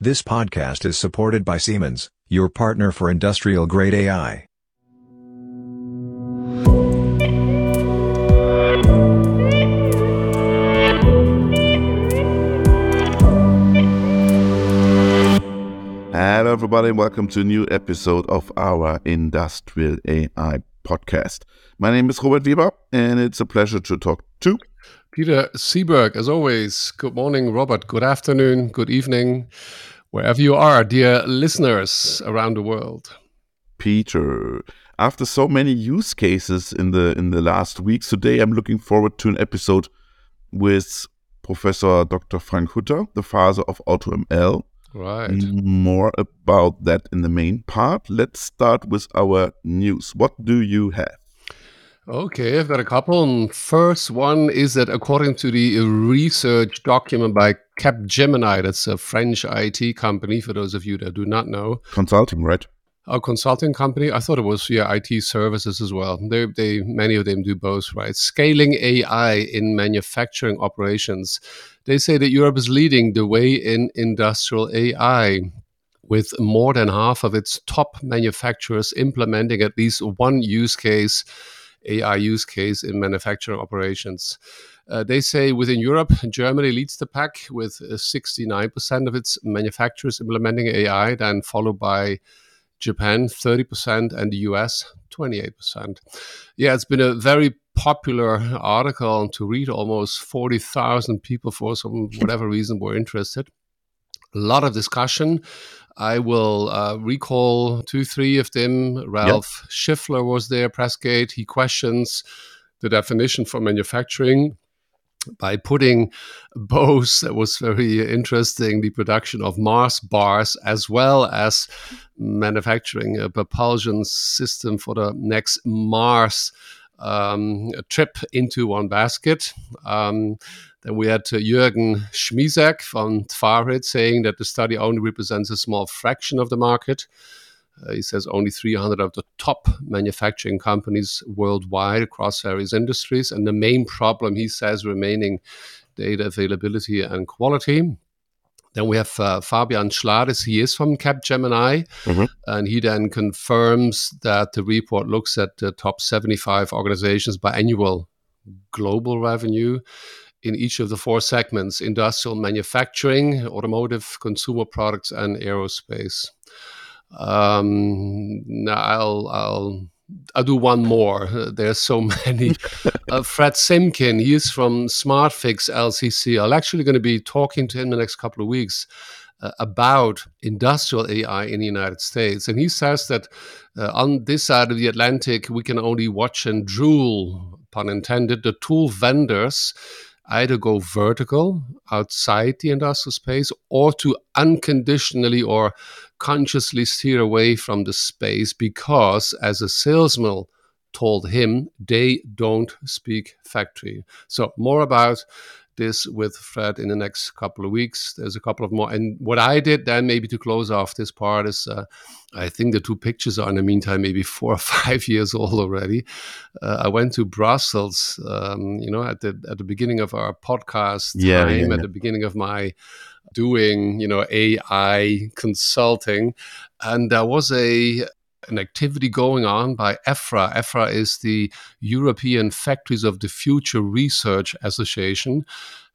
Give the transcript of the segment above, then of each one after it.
This podcast is supported by Siemens, your partner for industrial grade AI. Hello, everybody, welcome to a new episode of our Industrial AI podcast. My name is Robert Weber, and it's a pleasure to talk to Peter Seeberg, as always. Good morning, Robert. Good afternoon, good evening, wherever you are, dear listeners around the world. Peter. After so many use cases in the in the last weeks, today I'm looking forward to an episode with Professor Dr. Frank Hutter, the father of AutoML. Right. More about that in the main part. Let's start with our news. What do you have? Okay, I've got a couple. First one is that according to the research document by Capgemini, that's a French IT company, for those of you that do not know. Consulting, right? A consulting company. I thought it was yeah, IT services as well. They, they many of them do both, right? Scaling AI in manufacturing operations. They say that Europe is leading the way in industrial AI with more than half of its top manufacturers implementing at least one use case AI use case in manufacturing operations. Uh, they say within Europe, Germany leads the pack with 69% of its manufacturers implementing AI, then followed by Japan, 30%, and the US, 28%. Yeah, it's been a very popular article to read. Almost 40,000 people, for some whatever reason, were interested. A lot of discussion. I will uh, recall two, three of them. Ralph yep. Schiffler was there, Pressgate. He questions the definition for manufacturing by putting both, that was very interesting, the production of Mars bars as well as manufacturing a propulsion system for the next Mars um, trip into one basket. Um, then we had uh, Jürgen Schmiesek from Tfarit saying that the study only represents a small fraction of the market. Uh, he says only 300 of the top manufacturing companies worldwide across various industries. And the main problem, he says, remaining data availability and quality. Then we have uh, Fabian Schlades. He is from Capgemini, mm-hmm. and he then confirms that the report looks at the top 75 organizations by annual global revenue in each of the four segments industrial manufacturing, automotive, consumer products, and aerospace. Um, now I'll, I'll I'll do one more. There's so many. uh, Fred Simkin, he's from SmartFix LCC. I'm actually going to be talking to him in the next couple of weeks uh, about industrial AI in the United States. And he says that uh, on this side of the Atlantic, we can only watch and drool, pun intended, the tool vendors either go vertical outside the industrial space or to unconditionally or consciously steer away from the space because, as a salesman told him, they don't speak factory. So, more about this with Fred in the next couple of weeks. There's a couple of more. And what I did then, maybe to close off this part, is uh, I think the two pictures are in the meantime maybe four or five years old already. Uh, I went to Brussels, um, you know, at the at the beginning of our podcast yeah, time, yeah, yeah. at the beginning of my doing, you know, AI consulting, and there was a an activity going on by EFFRA. EFFRA is the European Factories of the Future Research Association.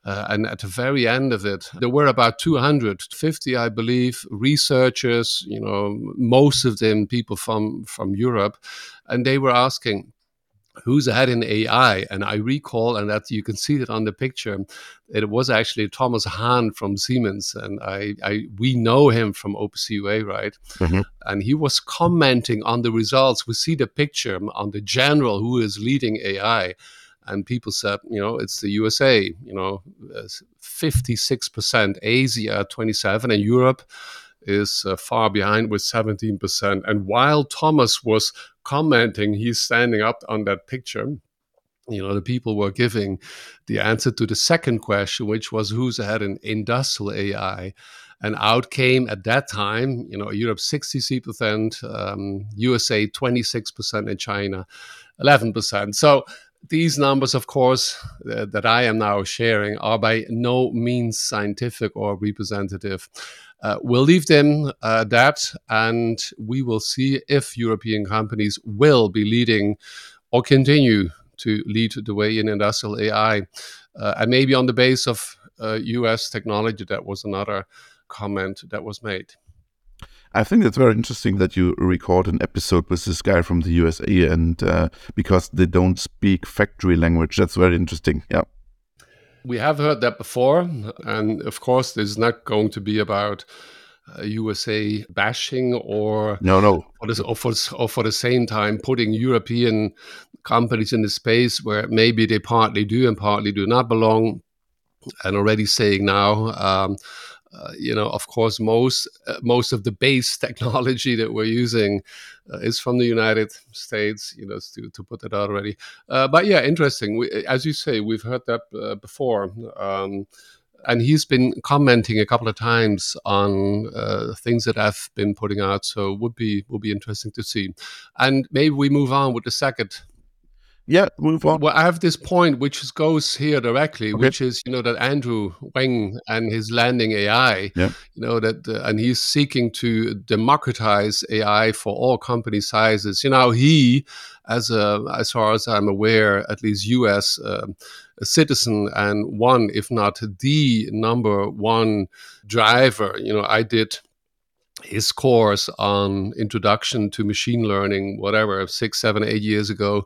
Uh, and at the very end of it, there were about 250, I believe, researchers, you know, most of them people from, from Europe. And they were asking, who's ahead in AI. And I recall, and that you can see it on the picture, it was actually Thomas Hahn from Siemens, and I, I we know him from OPC right? Mm-hmm. And he was commenting on the results. We see the picture on the general who is leading AI. And people said, you know, it's the USA, you know, 56%, Asia 27, and Europe is uh, far behind with 17%. And while Thomas was commenting, he's standing up on that picture. You know, the people were giving the answer to the second question, which was who's ahead in industrial AI. And out came at that time, you know, Europe 60%, um, USA 26%, and China 11%. So these numbers, of course, uh, that I am now sharing are by no means scientific or representative. Uh, we'll leave them uh, that, and we will see if European companies will be leading or continue to lead the way in industrial AI. Uh, and maybe on the base of US uh, technology, that was another comment that was made. I think it's very interesting that you record an episode with this guy from the USA, and uh, because they don't speak factory language, that's very interesting. Yeah. We have heard that before, and of course, this is not going to be about uh, USA bashing or no, no, or, this, or, for, or for the same time putting European companies in the space where maybe they partly do and partly do not belong, and already saying now. Um, you know, of course, most uh, most of the base technology that we're using uh, is from the United States. You know, to to put that out already. Uh, but yeah, interesting. We, as you say, we've heard that uh, before. Um, and he's been commenting a couple of times on uh, things that I've been putting out, so would be would be interesting to see. And maybe we move on with the second yeah, move on. Well, I have this point which goes here directly, okay. which is you know that Andrew Ng and his landing AI, yeah. you know that, uh, and he's seeking to democratize AI for all company sizes. You know, he, as a as far as I'm aware, at least U.S. Uh, citizen and one, if not the number one driver. You know, I did his course on introduction to machine learning, whatever, six, seven, eight years ago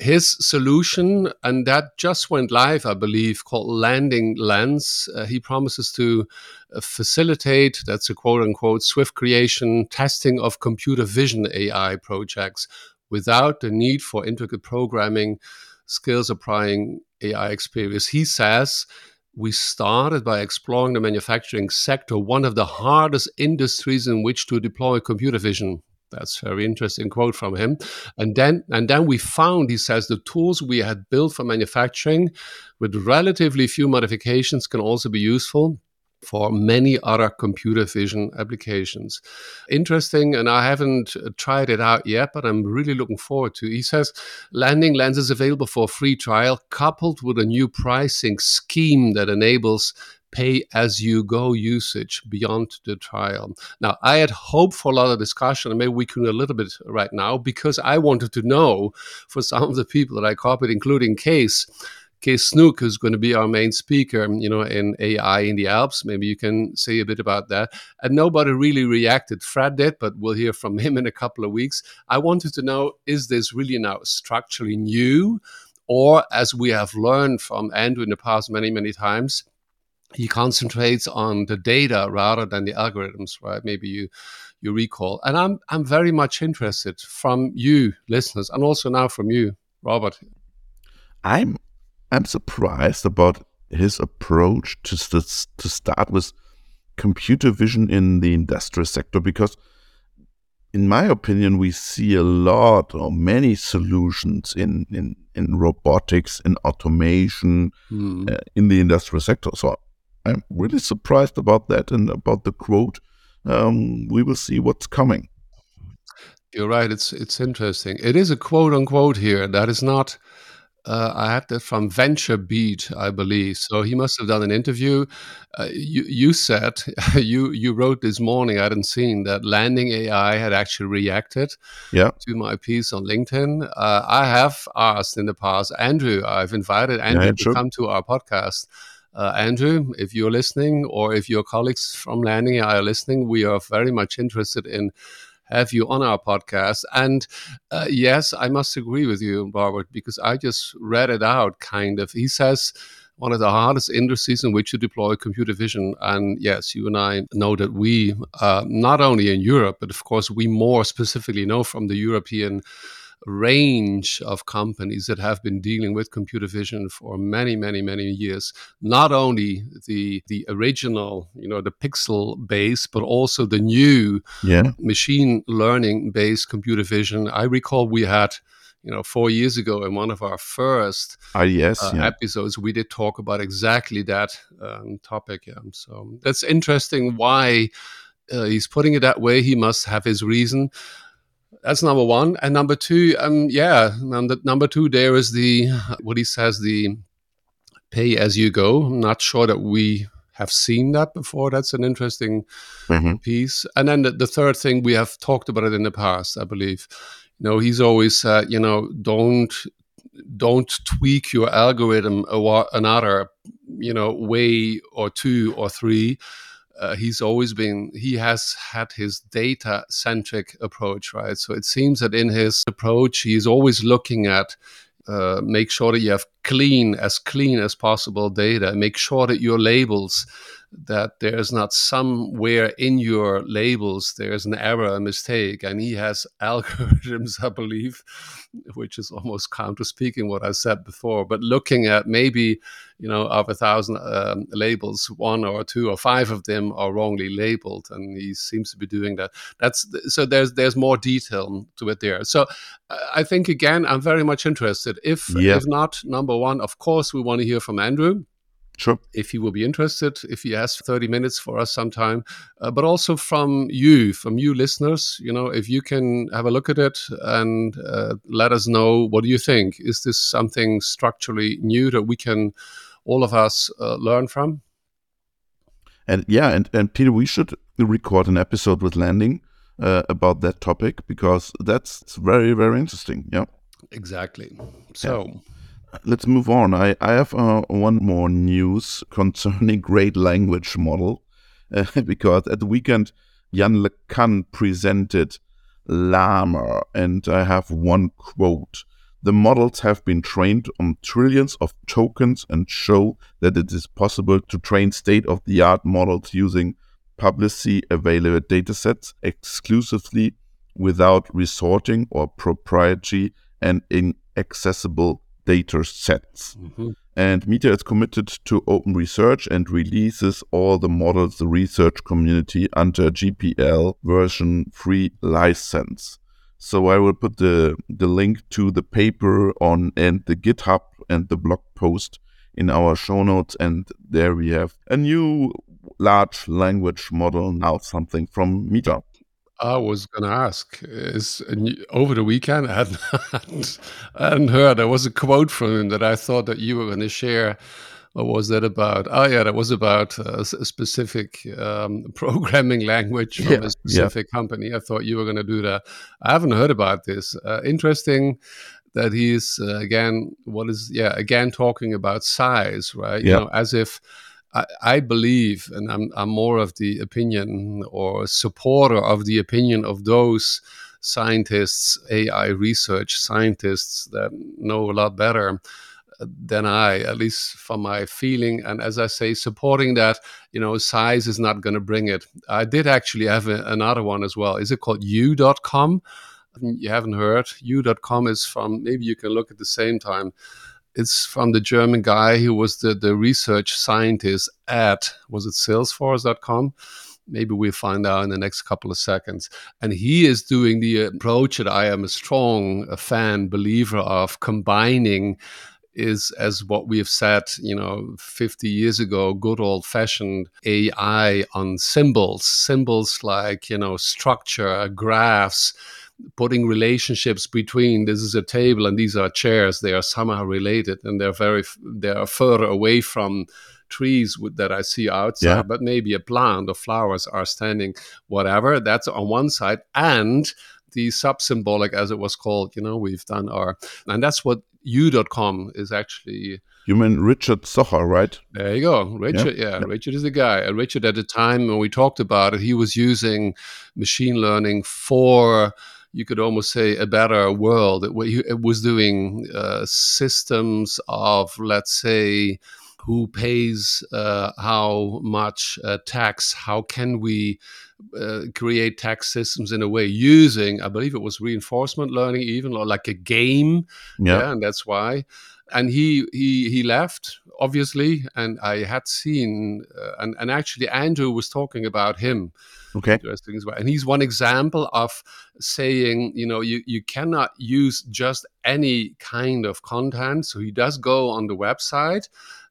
his solution, and that just went live, I believe, called Landing Lens. Uh, he promises to uh, facilitate, that's a quote unquote, swift creation, testing of computer vision AI projects without the need for intricate programming skills applying AI experience. He says, we started by exploring the manufacturing sector, one of the hardest industries in which to deploy computer vision. That's very interesting quote from him. And then and then we found, he says, the tools we had built for manufacturing with relatively few modifications can also be useful for many other computer vision applications. Interesting, and I haven't uh, tried it out yet, but I'm really looking forward to. He says landing lenses available for free trial, coupled with a new pricing scheme that enables pay as you go usage beyond the trial. Now, I had hoped for a lot of discussion, and maybe we can a little bit right now, because I wanted to know for some of the people that I copied, including Case. Case Snook, who's going to be our main speaker, you know, in AI in the Alps. Maybe you can say a bit about that. And nobody really reacted. Fred did, but we'll hear from him in a couple of weeks. I wanted to know: is this really now structurally new, or as we have learned from Andrew in the past many, many times, he concentrates on the data rather than the algorithms, right? Maybe you you recall. And I'm I'm very much interested from you listeners and also now from you, Robert. I'm I'm surprised about his approach to to start with computer vision in the industrial sector because in my opinion we see a lot or many solutions in in, in robotics in automation mm. uh, in the industrial sector so I'm really surprised about that and about the quote. Um, we will see what's coming. You're right. It's it's interesting. It is a quote unquote here. That is not. Uh, I had that from Venture Beat, I believe. So he must have done an interview. Uh, you you said you you wrote this morning. I hadn't seen that Landing AI had actually reacted yeah. to my piece on LinkedIn. Uh, I have asked in the past, Andrew. I've invited Andrew yeah, to come to our podcast uh, Andrew, if you're listening, or if your colleagues from Landing are listening, we are very much interested in have you on our podcast. And uh, yes, I must agree with you, Robert, because I just read it out kind of. He says one of the hardest industries in which to deploy computer vision. And yes, you and I know that we, uh, not only in Europe, but of course, we more specifically know from the European range of companies that have been dealing with computer vision for many, many, many years. Not only the the original, you know, the pixel base, but also the new yeah. machine learning based computer vision. I recall we had you know, four years ago in one of our first uh, yes, uh, yeah. episodes, we did talk about exactly that um, topic. Yeah. So that's interesting why uh, he's putting it that way. He must have his reason that's number one. And number two, um, yeah, number, number two, there is the, what he says, the pay as you go. I'm not sure that we have seen that before. That's an interesting mm-hmm. piece. And then the, the, third thing, we have talked about it in the past, I believe. You know, he's always said, you know, don't don't tweak your algorithm another, you know, way or two or three uh, he's always been he has had his data centric approach right? So it seems that in his approach he's always looking at uh, make sure that you have clean as clean as possible data. Make sure that your labels that there's not somewhere in your labels there's an error a mistake. And he has algorithms i believe which is almost counter speaking what i said before. But looking at maybe you know of a thousand um, labels one or two or five of them are wrongly labeled and he seems to be doing that. That's so there's there's more detail to it there. So i think again i'm very much interested. If yeah. if not number one of course we want to hear from andrew Sure. If he will be interested, if he has 30 minutes for us sometime, uh, but also from you, from you listeners, you know, if you can have a look at it and uh, let us know what do you think? Is this something structurally new that we can, all of us, uh, learn from? And yeah, and, and Peter, we should record an episode with Landing uh, about that topic because that's very, very interesting. Yeah. Exactly. So. Yeah let's move on. I, I have uh, one more news concerning great language model uh, because at the weekend Yann LeCun presented Llama and I have one quote. The models have been trained on trillions of tokens and show that it is possible to train state-of-the-art models using publicly available datasets exclusively without resorting or proprietary and inaccessible data sets. Mm-hmm. And Meta is committed to open research and releases all the models the research community under GPL version 3 license. So I will put the, the link to the paper on and the GitHub and the blog post in our show notes. And there we have a new large language model, now something from Meta. I was going to ask is over the weekend I hadn't, I hadn't heard. There was a quote from him that I thought that you were going to share. What was that about? Oh yeah, that was about a, a specific um, programming language from yeah, a specific yeah. company. I thought you were going to do that. I haven't heard about this. Uh, interesting that he's uh, again what is yeah again talking about size, right? Yeah. You know, as if I, I believe, and I'm, I'm more of the opinion or supporter of the opinion of those scientists, AI research scientists that know a lot better uh, than I, at least from my feeling. And as I say, supporting that, you know, size is not going to bring it. I did actually have a, another one as well. Is it called you.com? You haven't heard. You.com is from, maybe you can look at the same time it's from the German guy who was the, the research scientist at, was it salesforce.com? Maybe we'll find out in the next couple of seconds. And he is doing the approach that I am a strong a fan, believer of combining is as what we have said, you know, 50 years ago, good old fashioned AI on symbols, symbols like, you know, structure, graphs, putting relationships between this is a table and these are chairs they are somehow related and they're very they are further away from trees that I see outside, yeah. but maybe a plant or flowers are standing, whatever. That's on one side. And the sub symbolic, as it was called, you know, we've done our, and that's what you.com is actually. You mean Richard Socher, right? There you go. Richard, yeah. yeah. yeah. Richard is the guy. And Richard, at the time when we talked about it, he was using machine learning for you could almost say a better world. It, it was doing uh, systems of, let's say, who pays uh, how much uh, tax, how can we uh, create tax systems in a way using, I believe it was reinforcement learning, even or like a game. Yeah. yeah and that's why. And he, he, he left, obviously. And I had seen, uh, and, and actually, Andrew was talking about him Okay. Interesting as well. And he's one example of saying, you know, you, you cannot use just any kind of content. So he does go on the website.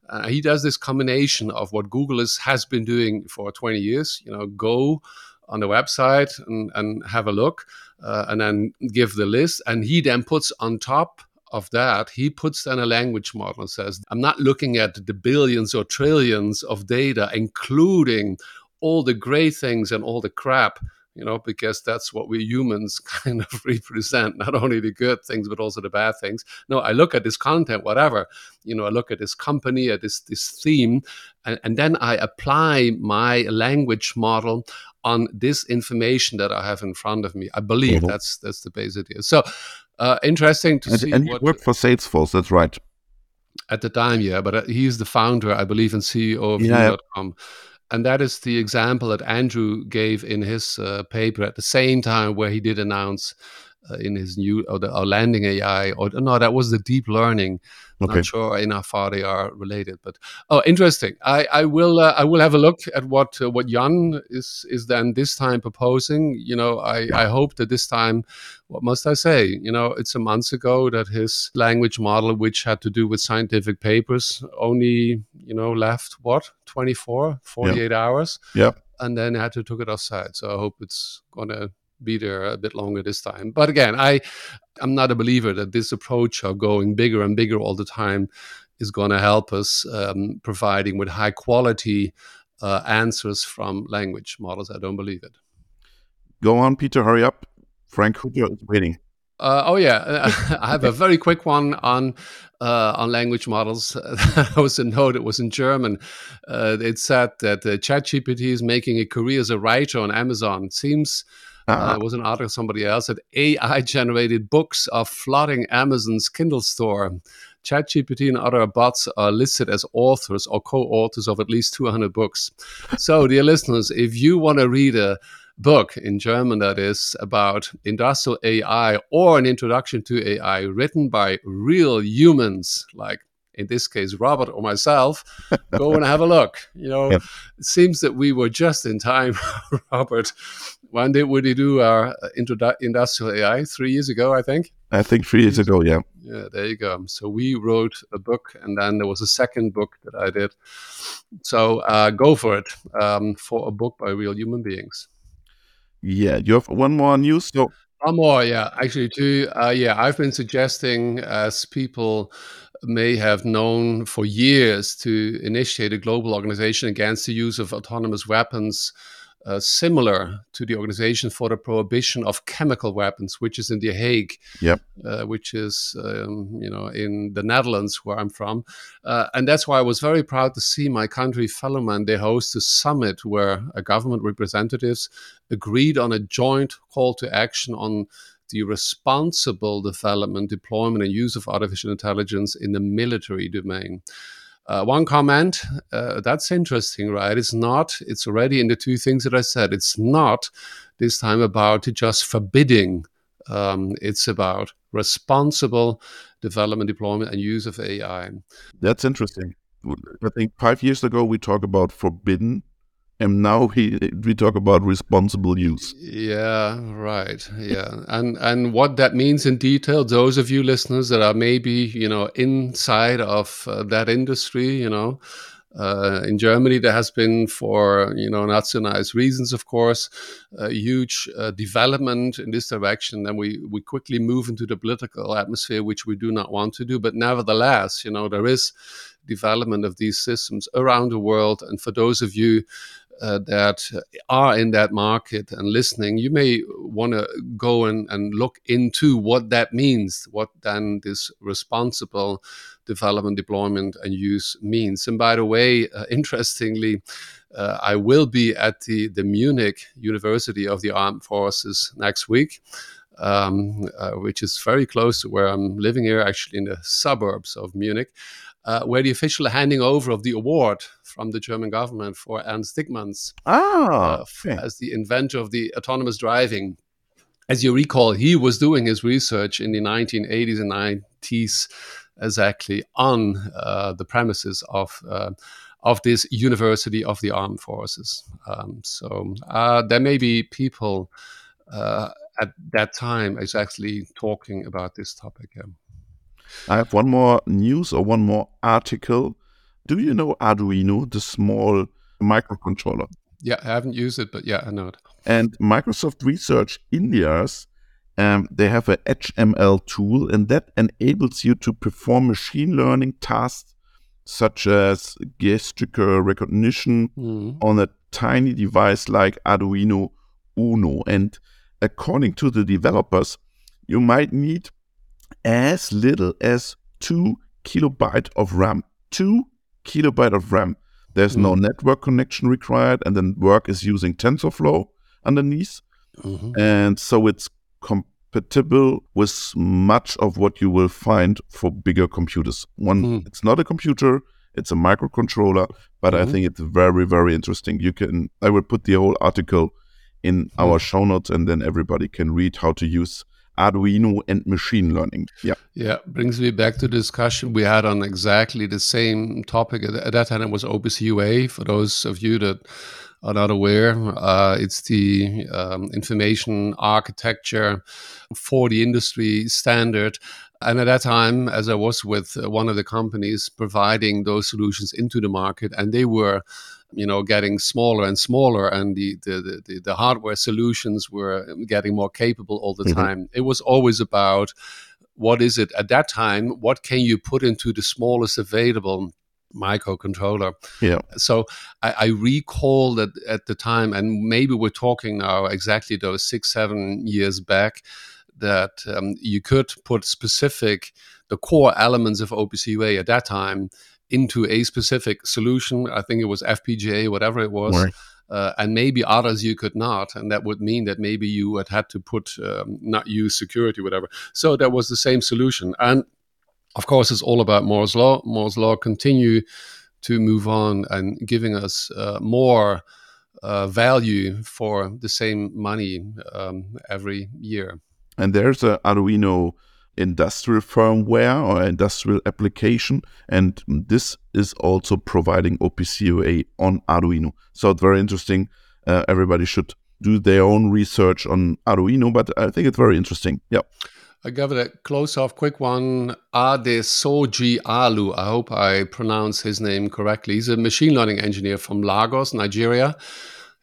Uh, he does this combination of what Google is, has been doing for 20 years, you know, go on the website and, and have a look uh, and then give the list. And he then puts on top of that, he puts then a language model and says, I'm not looking at the billions or trillions of data, including all the great things and all the crap you know, because that's what we humans kind of represent, not only the good things, but also the bad things. No, I look at this content, whatever, you know, I look at this company, at this, this theme, and, and then I apply my language model on this information that I have in front of me. I believe mm-hmm. that's, that's the base idea. So, uh, interesting to and, see. And what, you work for Salesforce, that's right. At the time, yeah, but uh, he's the founder, I believe, and CEO of yeah. And that is the example that Andrew gave in his uh, paper at the same time where he did announce uh, in his new or the or landing AI or no that was the deep learning Okay. Not sure in how far they are related, but oh, interesting. I, I will uh, I will have a look at what uh, what Yann is is then this time proposing. You know, I I hope that this time, what must I say? You know, it's a month ago that his language model, which had to do with scientific papers, only you know left what 24, 48 yeah. hours. Yeah. And then I had to took it outside. So I hope it's gonna be there a bit longer this time. But again, I I'm not a believer that this approach of going bigger and bigger all the time is going to help us um, providing with high quality uh, answers from language models. I don't believe it. Go on, Peter. Hurry up. Frank is waiting. Uh, oh yeah, I have a very quick one on uh, on language models. that was a note. It was in German. Uh, it said that uh, ChatGPT is making a career as a writer on Amazon. It seems. Uh, it was an article somebody else said AI generated books are flooding Amazon's Kindle store. ChatGPT and other bots are listed as authors or co authors of at least 200 books. So, dear listeners, if you want to read a book in German that is about industrial AI or an introduction to AI written by real humans like in this case Robert or myself, go and have a look. You know, yep. it seems that we were just in time, Robert. When did we do our introdu- industrial AI? Three years ago, I think. I think three years ago, yeah. Yeah, there you go. So we wrote a book, and then there was a second book that I did. So uh, go for it um, for a book by real human beings. Yeah, you have one more news. So one more, yeah. Actually, two. Uh, yeah, I've been suggesting as people may have known for years to initiate a global organization against the use of autonomous weapons. Uh, similar to the Organization for the Prohibition of Chemical Weapons, which is in The Hague, yep. Uh, which is um, you know in the Netherlands, where I'm from, uh, and that's why I was very proud to see my country Felloman. They host a summit where government representatives agreed on a joint call to action on the responsible development, deployment, and use of artificial intelligence in the military domain. Uh, one comment uh, that's interesting, right? It's not, it's already in the two things that I said. It's not this time about just forbidding, um, it's about responsible development, deployment, and use of AI. That's interesting. I think five years ago we talked about forbidden and now he, we talk about responsible use. Yeah, right. Yeah, and and what that means in detail, those of you listeners that are maybe you know inside of uh, that industry, you know. Uh, in Germany, there has been, for you know, not so nice reasons, of course, a huge uh, development in this direction. And we we quickly move into the political atmosphere, which we do not want to do. But nevertheless, you know, there is development of these systems around the world. And for those of you uh, that are in that market and listening, you may want to go and, and look into what that means, what then this responsible development, deployment, and use means. And by the way, uh, interestingly, uh, I will be at the, the Munich University of the Armed Forces next week. Um, uh, which is very close to where I'm living here, actually in the suburbs of Munich uh, where the official handing over of the award from the German government for Ernst Dickmanns ah, uh, as the inventor of the autonomous driving. As you recall, he was doing his research in the 1980s and 90s exactly on uh, the premises of uh, of this University of the Armed Forces. Um, so uh, there may be people uh, at that time exactly talking about this topic. Yeah. I have one more news or one more article. Do you know Arduino, the small microcontroller? Yeah, I haven't used it, but yeah, I know it. And Microsoft Research India's um, they have a HML tool, and that enables you to perform machine learning tasks such as gesture recognition mm. on a tiny device like Arduino Uno. And according to the developers, you might need as little as two kilobyte of RAM. Two kilobyte of RAM. There's mm. no network connection required, and then work is using TensorFlow underneath. Mm-hmm. And so it's compatible with much of what you will find for bigger computers. One, mm. it's not a computer, it's a microcontroller, but mm-hmm. I think it's very, very interesting. You can, I will put the whole article in mm. our show notes and then everybody can read how to use Arduino and machine learning. Yeah. Yeah. Brings me back to discussion we had on exactly the same topic. At that time, it was OPC UA. For those of you that are not aware, uh, it's the um, information architecture for the industry standard. And at that time, as I was with one of the companies providing those solutions into the market, and they were you know getting smaller and smaller and the the, the, the hardware solutions were getting more capable all the mm-hmm. time it was always about what is it at that time what can you put into the smallest available microcontroller. Yeah. So I, I, recall that at the time, and maybe we're talking now exactly those six, seven years back, that um, you could put specific the core elements of OPC UA at that time into a specific solution. I think it was FPGA, whatever it was. Right. Uh, and maybe others you could not, and that would mean that maybe you had had to put um, not use security, whatever. So that was the same solution, and of course, it's all about Moore's law. Moore's law continue to move on and giving us uh, more uh, value for the same money um, every year. And there's a Arduino industrial firmware or industrial application, and this is also providing OPC UA on Arduino. So it's very interesting. Uh, everybody should do their own research on Arduino, but I think it's very interesting. Yeah. I it a close off quick one. Adesoji Alu. I hope I pronounce his name correctly. He's a machine learning engineer from Lagos, Nigeria.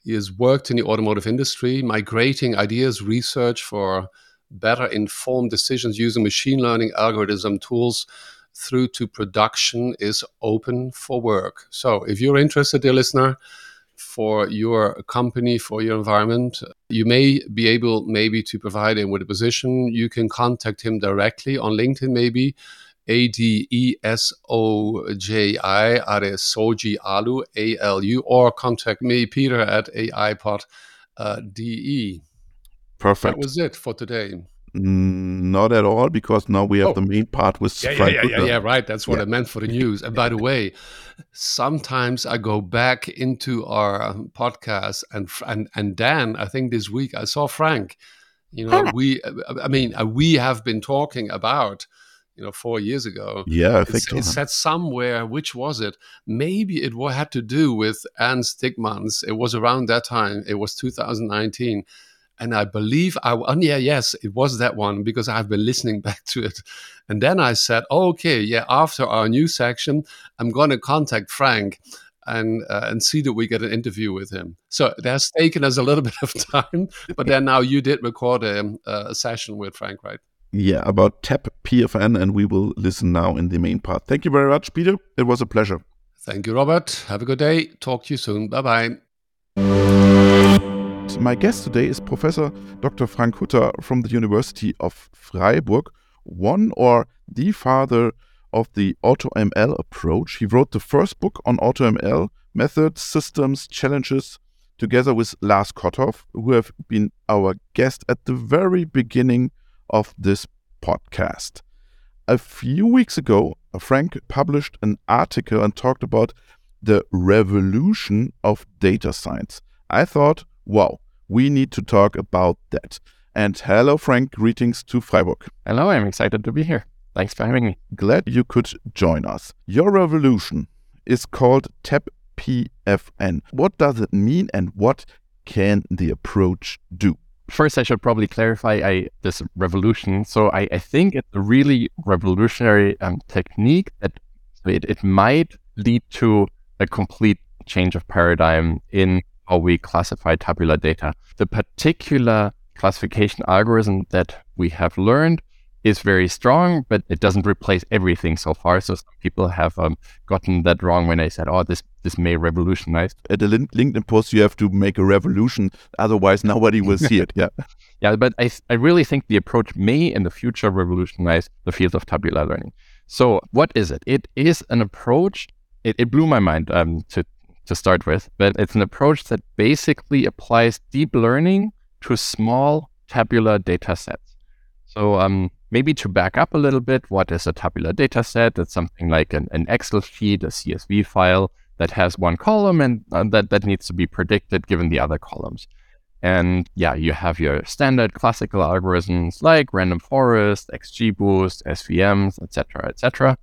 He has worked in the automotive industry, migrating ideas, research for better informed decisions using machine learning algorithm tools through to production is open for work. So if you're interested, dear listener, for your company, for your environment. You may be able maybe to provide him with a position. You can contact him directly on LinkedIn, maybe. A D E S O J I Adesoji Alu A L U or contact me, Peter at AIPod uh, DE. Perfect. That was it for today. Not at all, because now we have oh. the main part with yeah, Frank. Yeah, yeah, yeah, yeah, right. That's what yeah. I meant for the news. And by the way, sometimes I go back into our um, podcast, and and and Dan, I think this week I saw Frank. You know, we, I mean, uh, we have been talking about you know four years ago. Yeah, I think so. It said somewhere, which was it? Maybe it had to do with Anne Dickmanns. It was around that time. It was 2019 and I believe I, oh yeah, yes, it was that one because I've been listening back to it. And then I said, oh, okay, yeah, after our new section, I'm going to contact Frank and uh, and see that we get an interview with him. So that's taken us a little bit of time, but then now you did record a, a session with Frank, right? Yeah, about TAP PFN, and we will listen now in the main part. Thank you very much, Peter. It was a pleasure. Thank you, Robert. Have a good day. Talk to you soon. Bye bye. My guest today is Professor Dr. Frank Hutter from the University of Freiburg, one or the father of the AutoML approach. He wrote the first book on AutoML methods, systems, challenges, together with Lars Kotthoff, who have been our guest at the very beginning of this podcast. A few weeks ago, Frank published an article and talked about the revolution of data science. I thought, wow, we need to talk about that. And hello, Frank. Greetings to Freiburg. Hello, I'm excited to be here. Thanks for having me. Glad you could join us. Your revolution is called TAP PFN. What does it mean and what can the approach do? First, I should probably clarify I, this revolution. So, I, I think it's a really revolutionary um, technique that it, it might lead to a complete change of paradigm in how we classify tabular data. The particular classification algorithm that we have learned is very strong, but it doesn't replace everything so far. So some people have um, gotten that wrong when they said, "Oh, this this may revolutionize." At the LinkedIn post, you have to make a revolution, otherwise nobody will see it. Yeah, yeah, but I I really think the approach may in the future revolutionize the field of tabular learning. So what is it? It is an approach. It, it blew my mind um, to to start with, but it's an approach that basically applies deep learning to small tabular data sets. So um, maybe to back up a little bit, what is a tabular data set? It's something like an, an Excel sheet, a CSV file that has one column and uh, that, that needs to be predicted given the other columns. And yeah, you have your standard classical algorithms like random forest, XGBoost, SVMs, etc., etc.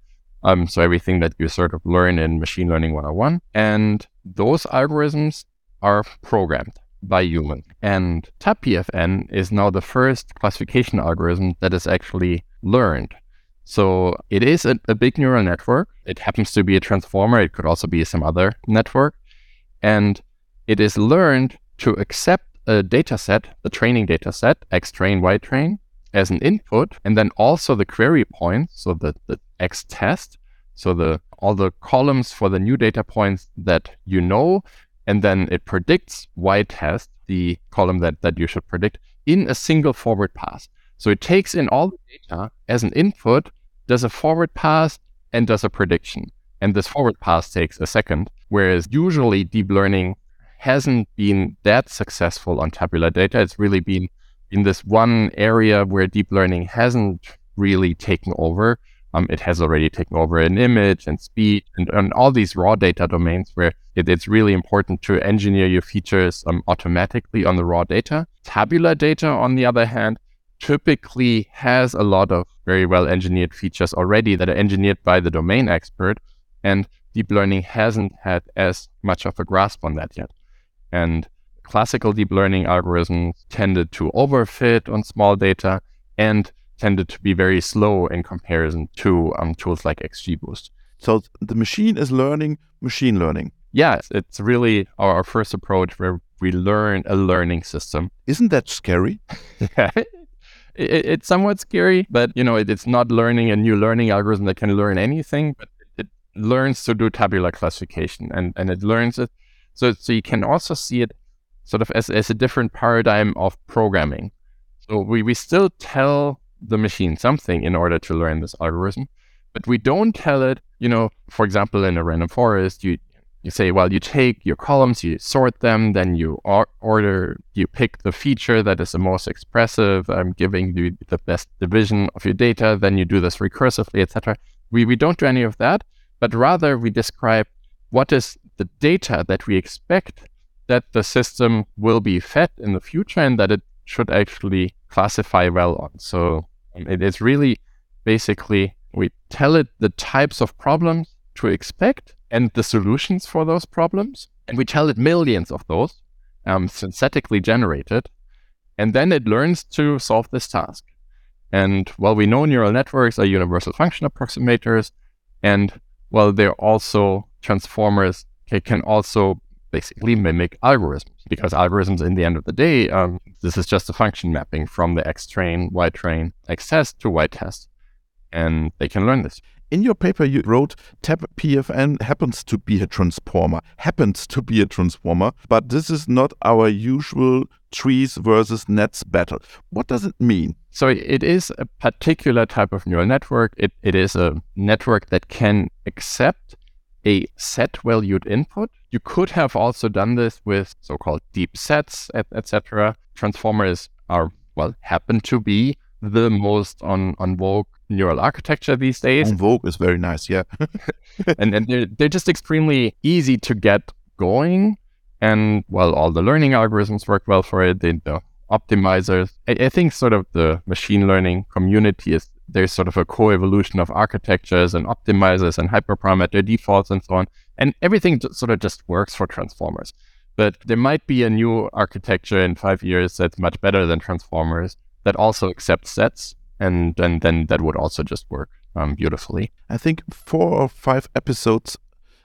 Um, so everything that you sort of learn in machine learning 101. And those algorithms are programmed by humans. And TabPFN is now the first classification algorithm that is actually learned. So it is a, a, big neural network. It happens to be a transformer. It could also be some other network. And it is learned to accept a data set, the training data set, X train, Y train, as an input, and then also the query points, so the, the X test, so the all the columns for the new data points that you know, and then it predicts Y test, the column that, that you should predict, in a single forward pass. So it takes in all the data as an input, does a forward pass, and does a prediction. And this forward pass takes a second, whereas usually deep learning hasn't been that successful on tabular data. It's really been in this one area where deep learning hasn't really taken over. Um, it has already taken over in image and speech and, and all these raw data domains where it, it's really important to engineer your features um, automatically on the raw data. Tabular data, on the other hand, typically has a lot of very well engineered features already that are engineered by the domain expert. And deep learning hasn't had as much of a grasp on that yet. And classical deep learning algorithms tended to overfit on small data and tended to be very slow in comparison to um, tools like XGBoost. So the machine is learning machine learning. Yeah, it's really our, first approach where we learn a learning system. Isn't that scary? yeah. It, it's somewhat scary, but you know, it, it's not learning a new learning algorithm that can learn anything, but it learns to do tabular classification and, and it learns it. So, so you can also see it sort of as, as a different paradigm of programming. So we, we still tell the machine something in order to learn this algorithm. But we don't tell it, you know, for example, in a random forest, you you say, well, you take your columns, you sort them, then you or- order, you pick the feature that is the most expressive, um, giving you the best division of your data, then you do this recursively, etc. We, we don't do any of that, but rather we describe what is the data that we expect that the system will be fed in the future and that it should actually classify well on. So um, it is really basically we tell it the types of problems to expect and the solutions for those problems. And we tell it millions of those um, synthetically generated. And then it learns to solve this task. And well, we know neural networks are universal function approximators. And well, they're also transformers. They can also basically mimic algorithms because algorithms in the end of the day um, this is just a function mapping from the x train y train x test to y test and they can learn this. In your paper you wrote tab pfn happens to be a transformer happens to be a transformer but this is not our usual trees versus nets battle. What does it mean? So it is a particular type of neural network. It, it is a network that can accept a set valued input. You could have also done this with so-called deep sets, etc. Transformers are, well, happen to be the most on, on vogue neural architecture these days. On vogue is very nice, yeah. and and they're, they're just extremely easy to get going. And well, all the learning algorithms work well for it. the optimizers. I, I think sort of the machine learning community is there's sort of a co-evolution of architectures and optimizers and hyperparameter defaults and so on. And everything sort of just works for transformers. But there might be a new architecture in five years that's much better than transformers that also accepts sets. And then, then that would also just work um, beautifully. I think four or five episodes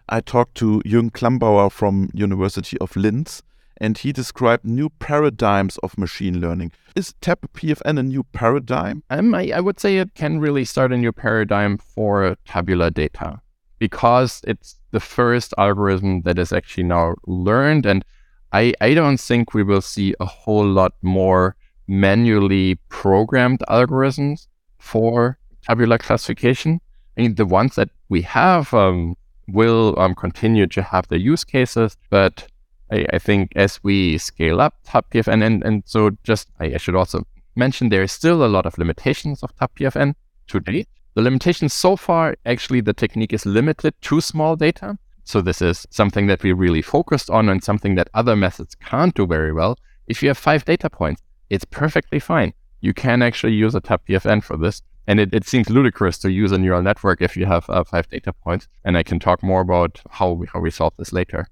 I talked to Jürgen Klambauer from University of Linz and he described new paradigms of machine learning. Is TabPFN a new paradigm? Um, I, I would say it can really start a new paradigm for tabular data because it's the first algorithm that is actually now learned. And I, I don't think we will see a whole lot more manually programmed algorithms for tabular classification. I mean, the ones that we have um, will um, continue to have the use cases, but I, I think as we scale up TabPFN, and, and so just I, I should also mention there is still a lot of limitations of TabPFN to date. The limitations so far, actually, the technique is limited to small data. So this is something that we really focused on and something that other methods can't do very well. If you have five data points, it's perfectly fine. You can actually use a TabPFN for this. And it, it seems ludicrous to use a neural network if you have uh, five data points. And I can talk more about how we, how we solve this later.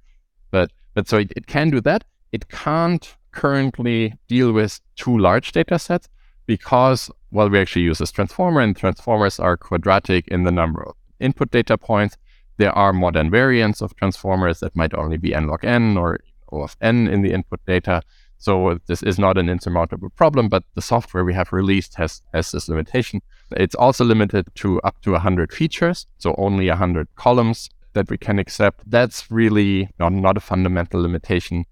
But, but so it, it can do that. It can't currently deal with two large data sets because, well, we actually use this transformer and transformers are quadratic in the number of input data points. There are modern variants of transformers that might only be n log n or O of n in the input data. So this is not an insurmountable problem, but the software we have released has, has this limitation. It's also limited to up to 100 features, so only 100 columns that we can accept. That's really not, not a fundamental limitation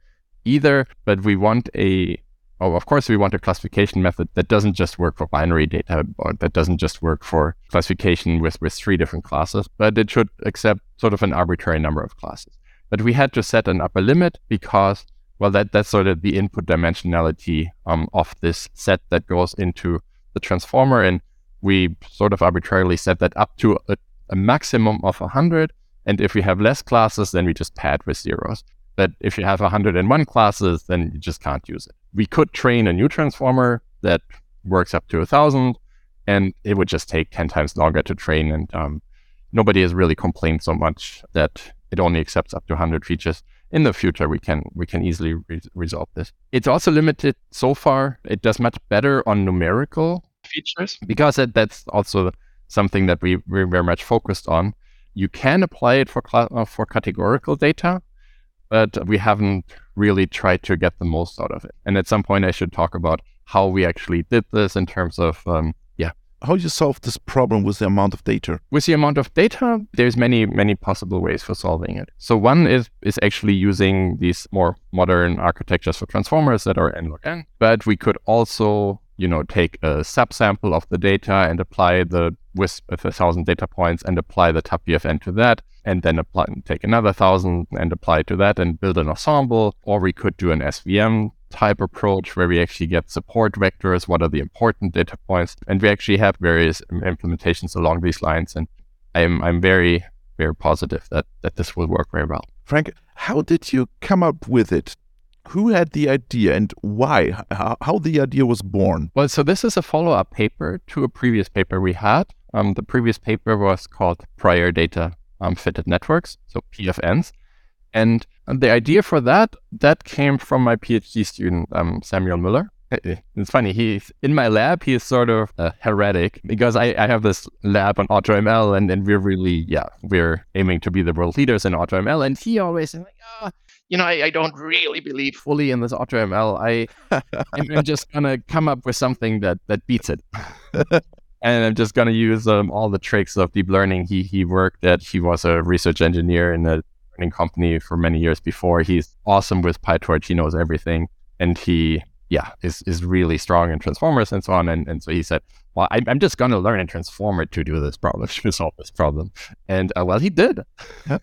either, but we want a Oh, of course, we want a classification method that doesn't just work for binary data or that doesn't just work for classification with, with three different classes, but it should accept sort of an arbitrary number of classes. But we had to set an upper limit because well, that that's sort of the input dimensionality um, of this set that goes into the transformer, and we sort of arbitrarily set that up to a, a maximum of 100. And if we have less classes, then we just pad with zeros. But if you have 101 classes, then you just can't use it. We could train a new transformer that works up to 1,000, and it would just take 10 times longer to train. And um, nobody has really complained so much that it only accepts up to 100 features in the future we can we can easily re- resolve this. It's also limited so far. It does much better on numerical features because that's also something that we we're very much focused on. You can apply it for uh, for categorical data, but we haven't really tried to get the most out of it. And at some point, I should talk about how we actually did this in terms of um, yeah. how you solve this problem with the amount of data? With the amount of data, there's many, many possible ways for solving it. So one is is actually using these more modern architectures for transformers that are n log n. But we could also, you know, take a subsample of the data and apply the with, with a thousand data points and apply the TabPFN to that, and then apply and take another thousand and apply to that and build an ensemble. Or we could do an SVM type approach where we actually get support vectors, what are the important data points, and we actually have various implementations along these lines. And I'm I'm very very positive that that this will work very well. Frank, how did you come up with it? Who had the idea and why? How, how the idea was born? Well, so this is a follow-up paper to a previous paper we had. Um, the previous paper was called Prior Data um, Fitted Networks, so PFNs. And the idea for that that came from my PhD student um, Samuel Müller. It's funny. He's in my lab. He is sort of a heretic because I, I have this lab on AutoML, and, and we're really yeah we're aiming to be the world leaders in AutoML. And he always is like, oh, you know, I, I don't really believe fully in this AutoML. I I'm just gonna come up with something that that beats it. and I'm just gonna use um, all the tricks of deep learning. He he worked at he was a research engineer in a learning company for many years before. He's awesome with PyTorch. He knows everything, and he yeah is is really strong in transformers and so on. And and so he said, well, I, am just going to learn a transformer to do this problem to solve this problem. And uh, well, he did.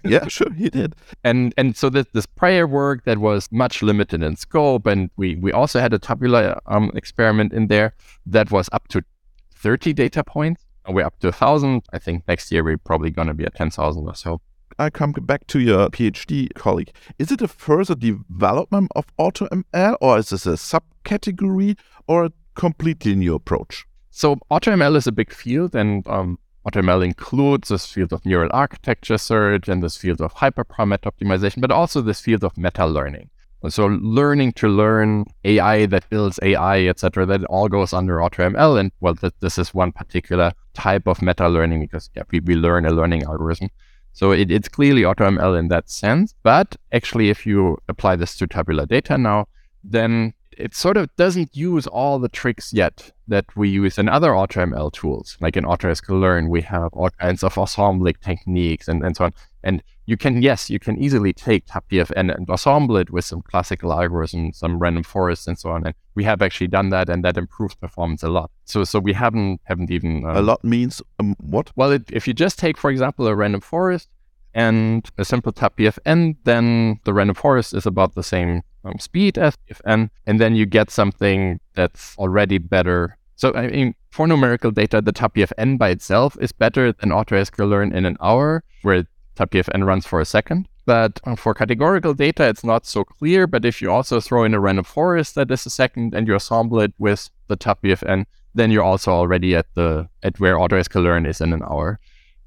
yeah, sure, he did. And and so this this prior work that was much limited in scope, and we we also had a tabular um, experiment in there that was up to 30 data points. We're up to a thousand. I think next year we're probably going to be at 10,000 or so. I come back to your PhD colleague. Is it a further development of AutoML, or is this a subcategory, or a completely new approach? So AutoML is a big field, and um, AutoML includes this field of neural architecture search and this field of hyperparameter optimization, but also this field of meta learning. So learning to learn AI that builds AI, etc., that all goes under AutoML. And well, th- this is one particular type of meta learning because yeah, we, we learn a learning algorithm. So it, it's clearly AutoML in that sense. But actually, if you apply this to tabular data now, then it sort of doesn't use all the tricks yet that we use in other AutoML tools. Like in Auto-sklearn, we have all kinds of ensemble techniques and, and so on. And you can, yes, you can easily take TabPFN and assemble it with some classical algorithms, some random forests and so on. And we have actually done that and that improves performance a lot. So so we haven't haven't even um, a lot means um, what? Well, it, if you just take, for example, a random forest and a simple TabPFN, then the random forest is about the same um, speed as PFN, and then you get something that's already better. So, I mean, for numerical data, the TabPFN by itself is better than Auto-sklearn in an hour, where TabPFN runs for a second. But uh, for categorical data, it's not so clear. But if you also throw in a random forest that is a second and you assemble it with the TabPFN, then you're also already at the at where Auto-sklearn is in an hour.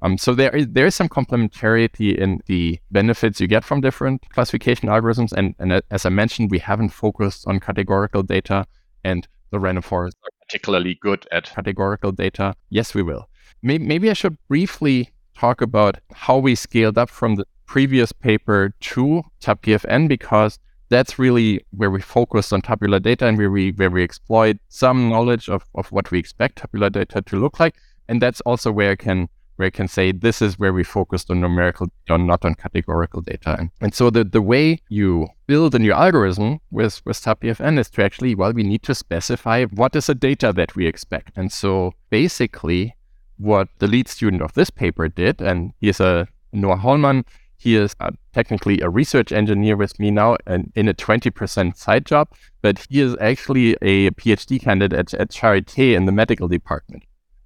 Um, so there is there is some complementarity in the benefits you get from different classification algorithms, and, and as I mentioned, we haven't focused on categorical data, and the random forests are particularly good at categorical data. Yes, we will. Maybe, maybe I should briefly talk about how we scaled up from the previous paper to TabPFN because that's really where we focused on tabular data and where we where we exploit some knowledge of, of what we expect tabular data to look like. And that's also where I can where I can say this is where we focused on numerical data, not on categorical data. And, and so the, the way you build a new algorithm with, with TabPFN is to actually, well, we need to specify what is the data that we expect. And so basically what the lead student of this paper did, and he's a Noah Hollmann, he is uh, technically a research engineer with me now and in a 20% side job, but he is actually a PhD candidate at, at Charité in the medical department.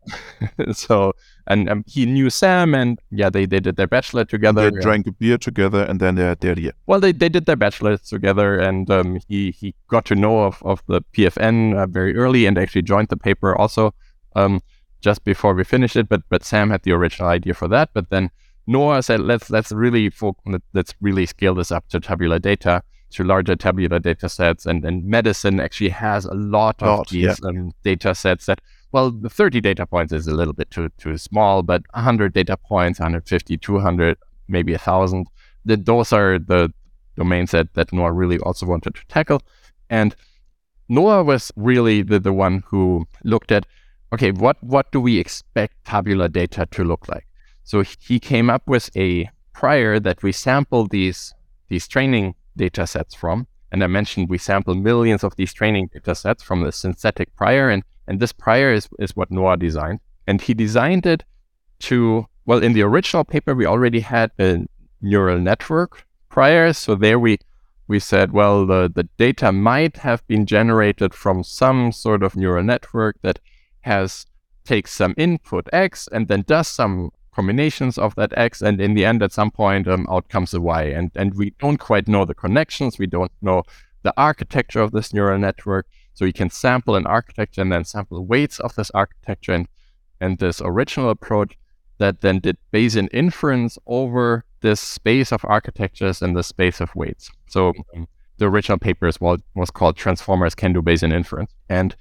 so and um, he knew Sam, and yeah, they, they did their bachelor together. They drank a beer together, and then they're there. Yeah. Well, they, they did their bachelor together, and um, he he got to know of, of the PFN uh, very early, and actually joined the paper also um, just before we finished it. But but Sam had the original idea for that, but then Noah said, let's let's really fo- let's really scale this up to tabular data to larger tabular data sets and, and medicine actually has a lot of these yeah. um, data sets that well, the 30 data points is a little bit too too small, but 100 data points, 150, 200, maybe 1,000, the, those are the domains that, that Noah really also wanted to tackle. And Noah was really the, the one who looked at, okay, what, what do we expect tabular data to look like? So he came up with a prior that we sample these, these training data sets from. And I mentioned we sample millions of these training data sets from the synthetic prior. And and this prior is, is what Noah designed. And he designed it to, well, in the original paper, we already had a neural network prior. So there we, we said, well, the, the data might have been generated from some sort of neural network that has takes some input X and then does some combinations of that X. And in the end, at some point, um, out comes a Y. And, and we don't quite know the connections. We don't know the architecture of this neural network. So you can sample an architecture and then sample weights of this architecture and, and this original approach that then did Bayesian inference over this space of architectures and the space of weights. So um, the original paper is what was called Transformers Can Do Bayesian Inference. And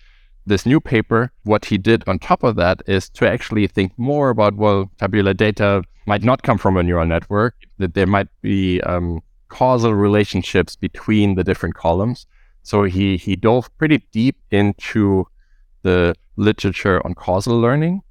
this new paper, what he did on top of that is to actually think more about, well, tabular data might not come from a neural network, that there might be um, causal relationships between the different columns. So he, he dove pretty deep into the literature on causal learning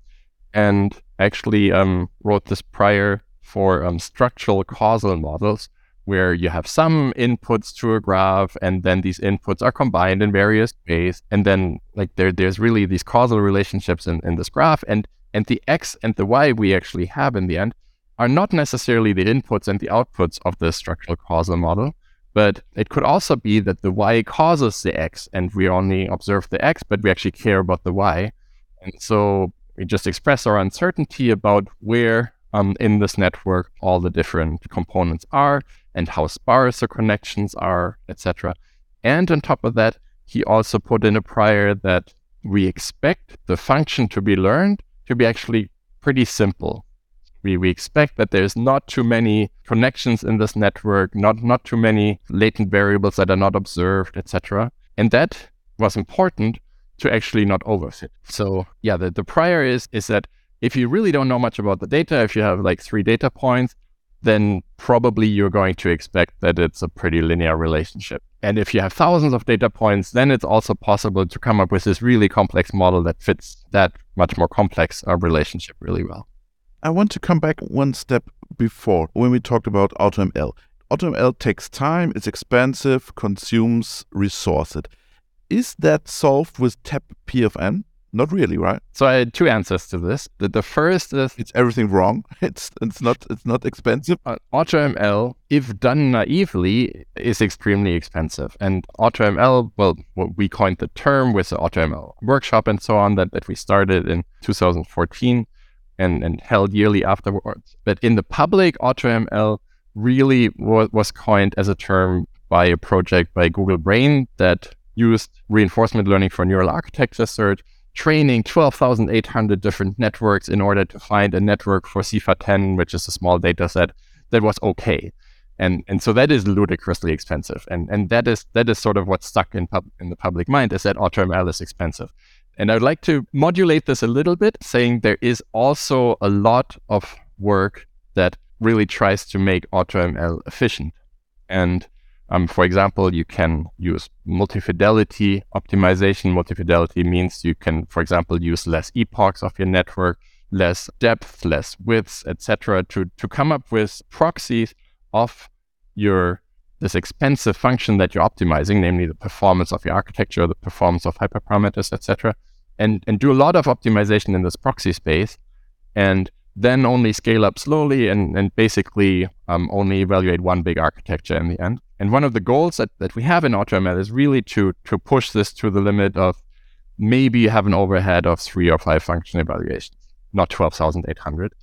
and actually um, wrote this prior for um, structural causal models where you have some inputs to a graph and then these inputs are combined in various ways. And then like there there's really these causal relationships in, in this graph. And and the x and the y we actually have in the end are not necessarily the inputs and the outputs of the structural causal model but it could also be that the y causes the x, and we only observe the x, but we actually care about the y. And so we just express our uncertainty about where um, in this network all the different components are and how sparse the connections are, etc. And on top of that, he also put in a prior that we expect the function to be learned to be actually pretty simple we, we expect that there's not too many connections in this network, not, not too many latent variables that are not observed, etc. And that was important to actually not overfit. So yeah, the, the prior is is that if you really don't know much about the data, if you have like three data points, then probably you're going to expect that it's a pretty linear relationship. And if you have thousands of data points, then it's also possible to come up with this really complex model that fits that much more complex uh, relationship really well. I want to come back one step before when we talked about AutoML. AutoML takes time, it's expensive, consumes resources. Is that solved with TAP PFN? Not really, right? So I had two answers to this. The, the first is it's everything wrong. It's it's not it's not expensive. Uh, AutoML, if done naively, is extremely expensive. And AutoML, well, what we coined the term with the AutoML workshop and so on that, that we started in 2014 and, and held yearly afterwards. But in the public, AutoML really was, coined as a term by a project by Google Brain that used reinforcement learning for neural architecture search training 12,800 different networks in order to find a network for CIFAR10, which is a small data set that was okay. And, and so that is ludicrously expensive. And, and that is that is sort of what's stuck in, pub, in the public mind is that AutoML is expensive. And I'd like to modulate this a little bit, saying there is also a lot of work that really tries to make AutoML efficient. And um, for example, you can use multi-fidelity optimization. Multi-fidelity means you can, for example, use less epochs of your network, less depth, less widths, etc., to to come up with proxies of your this expensive function that you're optimizing, namely the performance of your architecture, the performance of hyperparameters, etc., and and do a lot of optimization in this proxy space, and then only scale up slowly and and basically um, only evaluate one big architecture in the end. And one of the goals that, that we have in AutoML is really to to push this to the limit of maybe have an overhead of three or five function evaluations, not 12,800.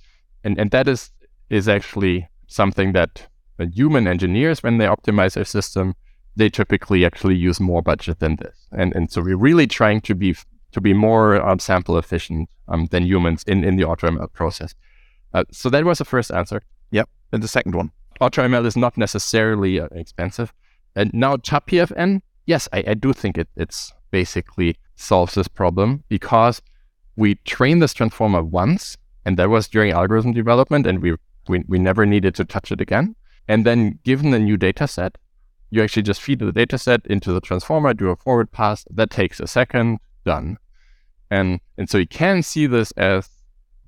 And and that is is actually something that human engineers, when they optimize their system, they typically actually use more budget than this. And and so we're really trying to be to be more um, sample efficient um, than humans in, in the AutoML process. Uh, so that was the first answer. Yep. And the second one. AutoML is not necessarily uh, expensive. And now TabPFN, yes, I, I do think it it's basically solves this problem because we trained this transformer once, and that was during algorithm development, and we, we, we never needed to touch it again. And then given the new data set, you actually just feed the data set into the transformer, do a forward pass. That takes a second, done. And and so you can see this as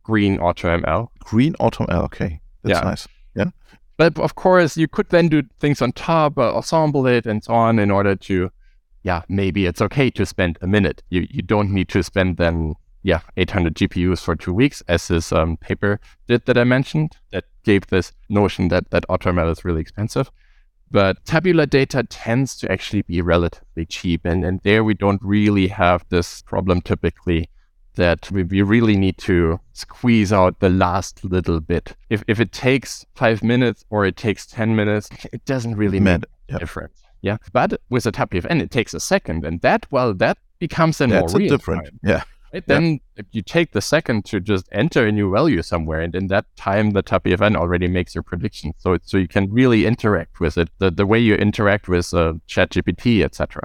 green AutoML. Green AutoML, okay. That's Yeah. nice. Yeah. But of course, you could then do things on top, uh, ensemble it, and so on, in order to, yeah, maybe it's okay to spend a minute. You you don't need to spend then, yeah, 800 GPUs for two weeks, as this um, paper did that I mentioned, that gave this notion that that AutoML is really expensive. But tabular data tends to actually be relatively cheap, and and there we don't really have this problem typically that we, we really need to squeeze out the last little bit. If, if it takes five minutes or it takes 10 minutes, it doesn't really make a yep. difference. Yeah. But with a TabPFN, it takes a second. And that, well, that becomes then That's more real different. time, Yeah. Right? Then if you take the second to just enter a new value somewhere, and in that time, the TabPFN already makes your prediction. So, so you can really interact with it, the, the way you interact with uh, ChatGPT, etc.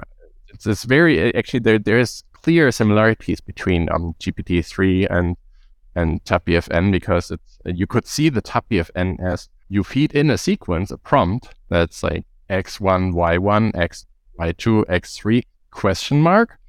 It's, it's very, actually, there there is clear similarities between um, GPT-3 and and TabPFN because it's you could see the TabPFN as you feed in a sequence, a prompt that's like x1, y1, x, y2, x3 question mark,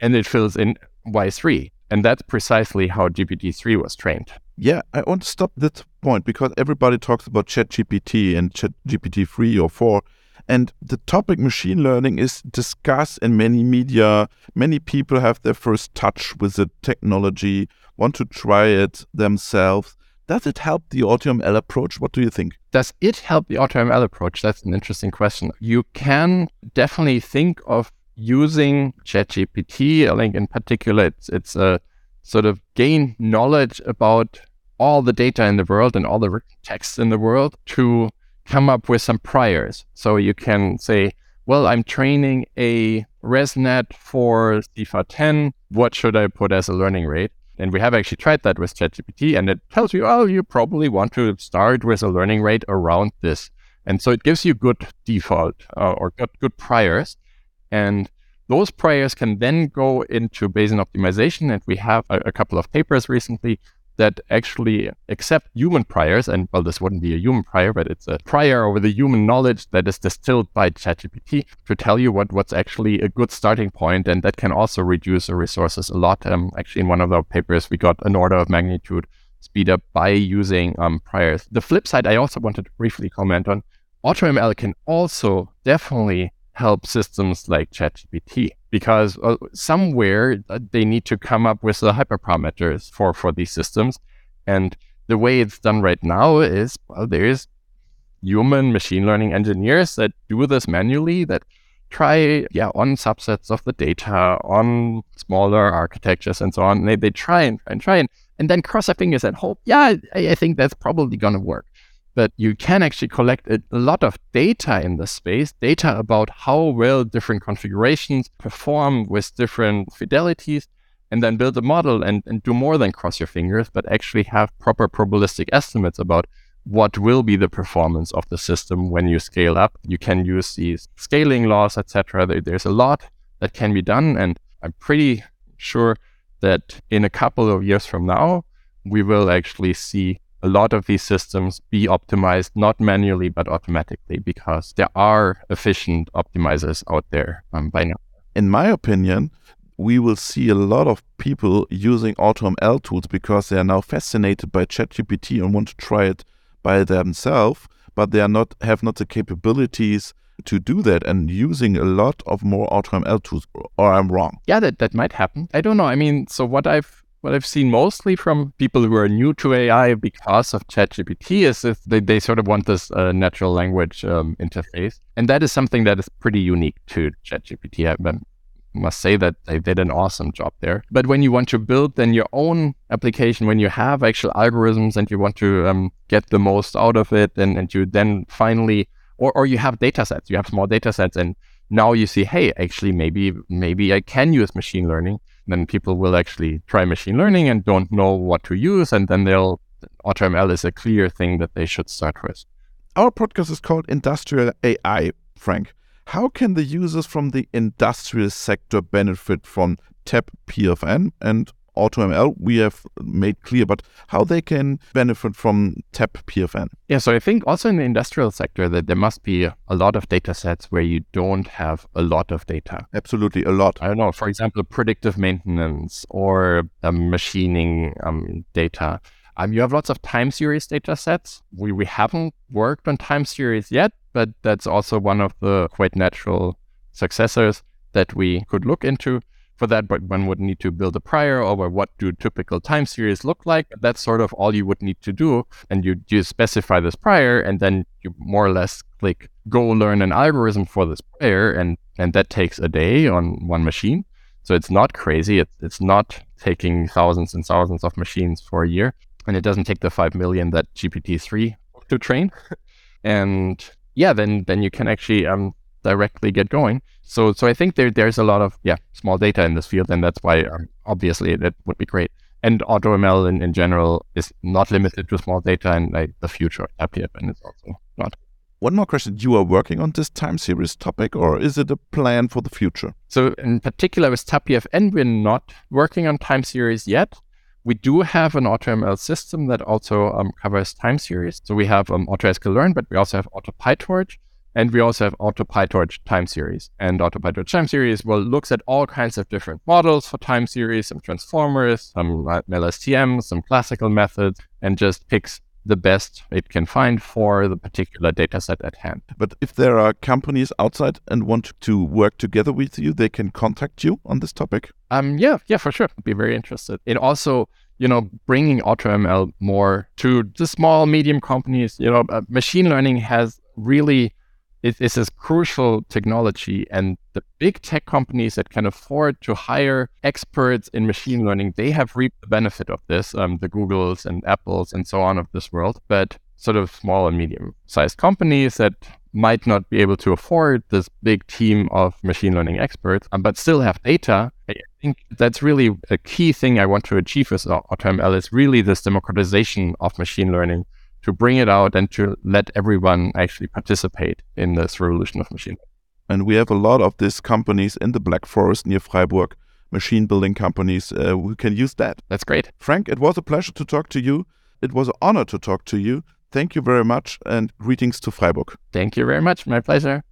and it fills in y3. And that's precisely how GPT-3 was trained. Yeah, I want to stop this point because everybody talks about ChatGPT and ChatGPT 3 or 4. And the topic machine learning is discussed in many media. Many people have their first touch with the technology, want to try it themselves. Does it help the AutoML approach? What do you think? Does it help the AutoML approach? That's an interesting question. You can definitely think of using ChatGPT. I think in particular, it's it's a sort of gain knowledge about all the data in the world and all the texts in the world to come up with some priors. So you can say, well, I'm training a ResNet for CIFAR 10. What should I put as a learning rate? And we have actually tried that with ChatGPT, and it tells you, oh, you probably want to start with a learning rate around this. And so it gives you good default uh, or good, good priors. And those priors can then go into Bayesian optimization. And we have a, a couple of papers recently that actually accept human priors. And well, this wouldn't be a human prior, but it's a prior over the human knowledge that is distilled by ChatGPT to tell you what, what's actually a good starting point, And that can also reduce the resources a lot. Um, actually, in one of our papers, we got an order of magnitude speed up by using um, priors. The flip side, I also wanted to briefly comment on AutoML can also definitely help systems like ChatGPT because uh, somewhere uh, they need to come up with the hyperparameters for, for these systems. And the way it's done right now is, well, there's human machine learning engineers that do this manually that try, yeah, on subsets of the data, on smaller architectures and so on. And they, they try and, and try and, and then cross their fingers and hope, yeah, I, I think that's probably going to work but you can actually collect a, lot of data in the space, data about how well different configurations perform with different fidelities, and then build a model and, and do more than cross your fingers, but actually have proper probabilistic estimates about what will be the performance of the system when you scale up. You can use these scaling laws, etc. There's a lot that can be done, and I'm pretty sure that in a couple of years from now, we will actually see a lot of these systems be optimized not manually but automatically because there are efficient optimizers out there um, by now. In my opinion, we will see a lot of people using AutoML tools because they are now fascinated by ChatGPT and want to try it by themselves, but they are not have not the capabilities to do that and using a lot of more AutoML tools. Or I'm wrong? Yeah, that that might happen. I don't know. I mean, so what I've what I've seen mostly from people who are new to AI because of ChatGPT is that they, they sort of want this uh, natural language um, interface. And that is something that is pretty unique to ChatGPT. I must say that they did an awesome job there. But when you want to build then your own application, when you have actual algorithms and you want to um, get the most out of it, and, and you then finally, or, or you have data sets, you have small data sets, and now you see, hey, actually, maybe maybe I can use machine learning then people will actually try machine learning and don't know what to use, and then they'll AutoML is a clear thing that they should start with. Our podcast is called Industrial AI, Frank. How can the users from the industrial sector benefit from TAP PFN and AutoML we have made clear, but how they can benefit from TabPFN. Yeah, so I think also in the industrial sector that there must be a lot of data sets where you don't have a lot of data. Absolutely, a lot. I don't know, for example, predictive maintenance or um, machining um, data. Um, you have lots of time series data sets. We, we haven't worked on time series yet, but that's also one of the quite natural successors that we could look into for that, but one would need to build a prior over what do typical time series look like. That's sort of all you would need to do. And you, you specify this prior, and then you more or less click go learn an algorithm for this prior, and, and that takes a day on one machine. So it's not crazy. It's, it's not taking thousands and thousands of machines for a year. And it doesn't take the 5 million that GPT-3 to train. and yeah, then then you can actually um, directly get going. So so I think there there's a lot of yeah small data in this field, and that's why um, obviously that would be great. And AutoML in, in general is not limited to small data, and like the future of and is also not. One more question: You are working on this time series topic, or is it a plan for the future? So in particular with TabPFN, we're not working on time series yet. We do have an AutoML system that also um, covers time series. So we have um, Auto-sklearn, but we also have AutoPyTorch. And we also have AutoPyTorch time series. And AutoPyTorch time series, well, looks at all kinds of different models for time series, some transformers, some LSTM, some classical methods, and just picks the best it can find for the particular data set at hand. But if there are companies outside and want to work together with you, they can contact you on this topic? Um, yeah, yeah, for sure. I'd be very interested. in also you know, bringing AutoML more to the small, medium companies. You know, uh, machine learning has really it is a crucial technology and the big tech companies that can afford to hire experts in machine learning they have reaped the benefit of this um, the googles and apples and so on of this world but sort of small and medium sized companies that might not be able to afford this big team of machine learning experts um, but still have data. I think that's really a key thing i want to achieve with AutoML is really this democratization of machine learning to bring it out and to let everyone actually participate in this revolution of machine. And we have a lot of these companies in the Black Forest near Freiburg machine building companies uh, who can use that. That's great. Frank, it was a pleasure to talk to you. It was an honor to talk to you. Thank you very much and greetings to Freiburg. Thank you very much. My pleasure.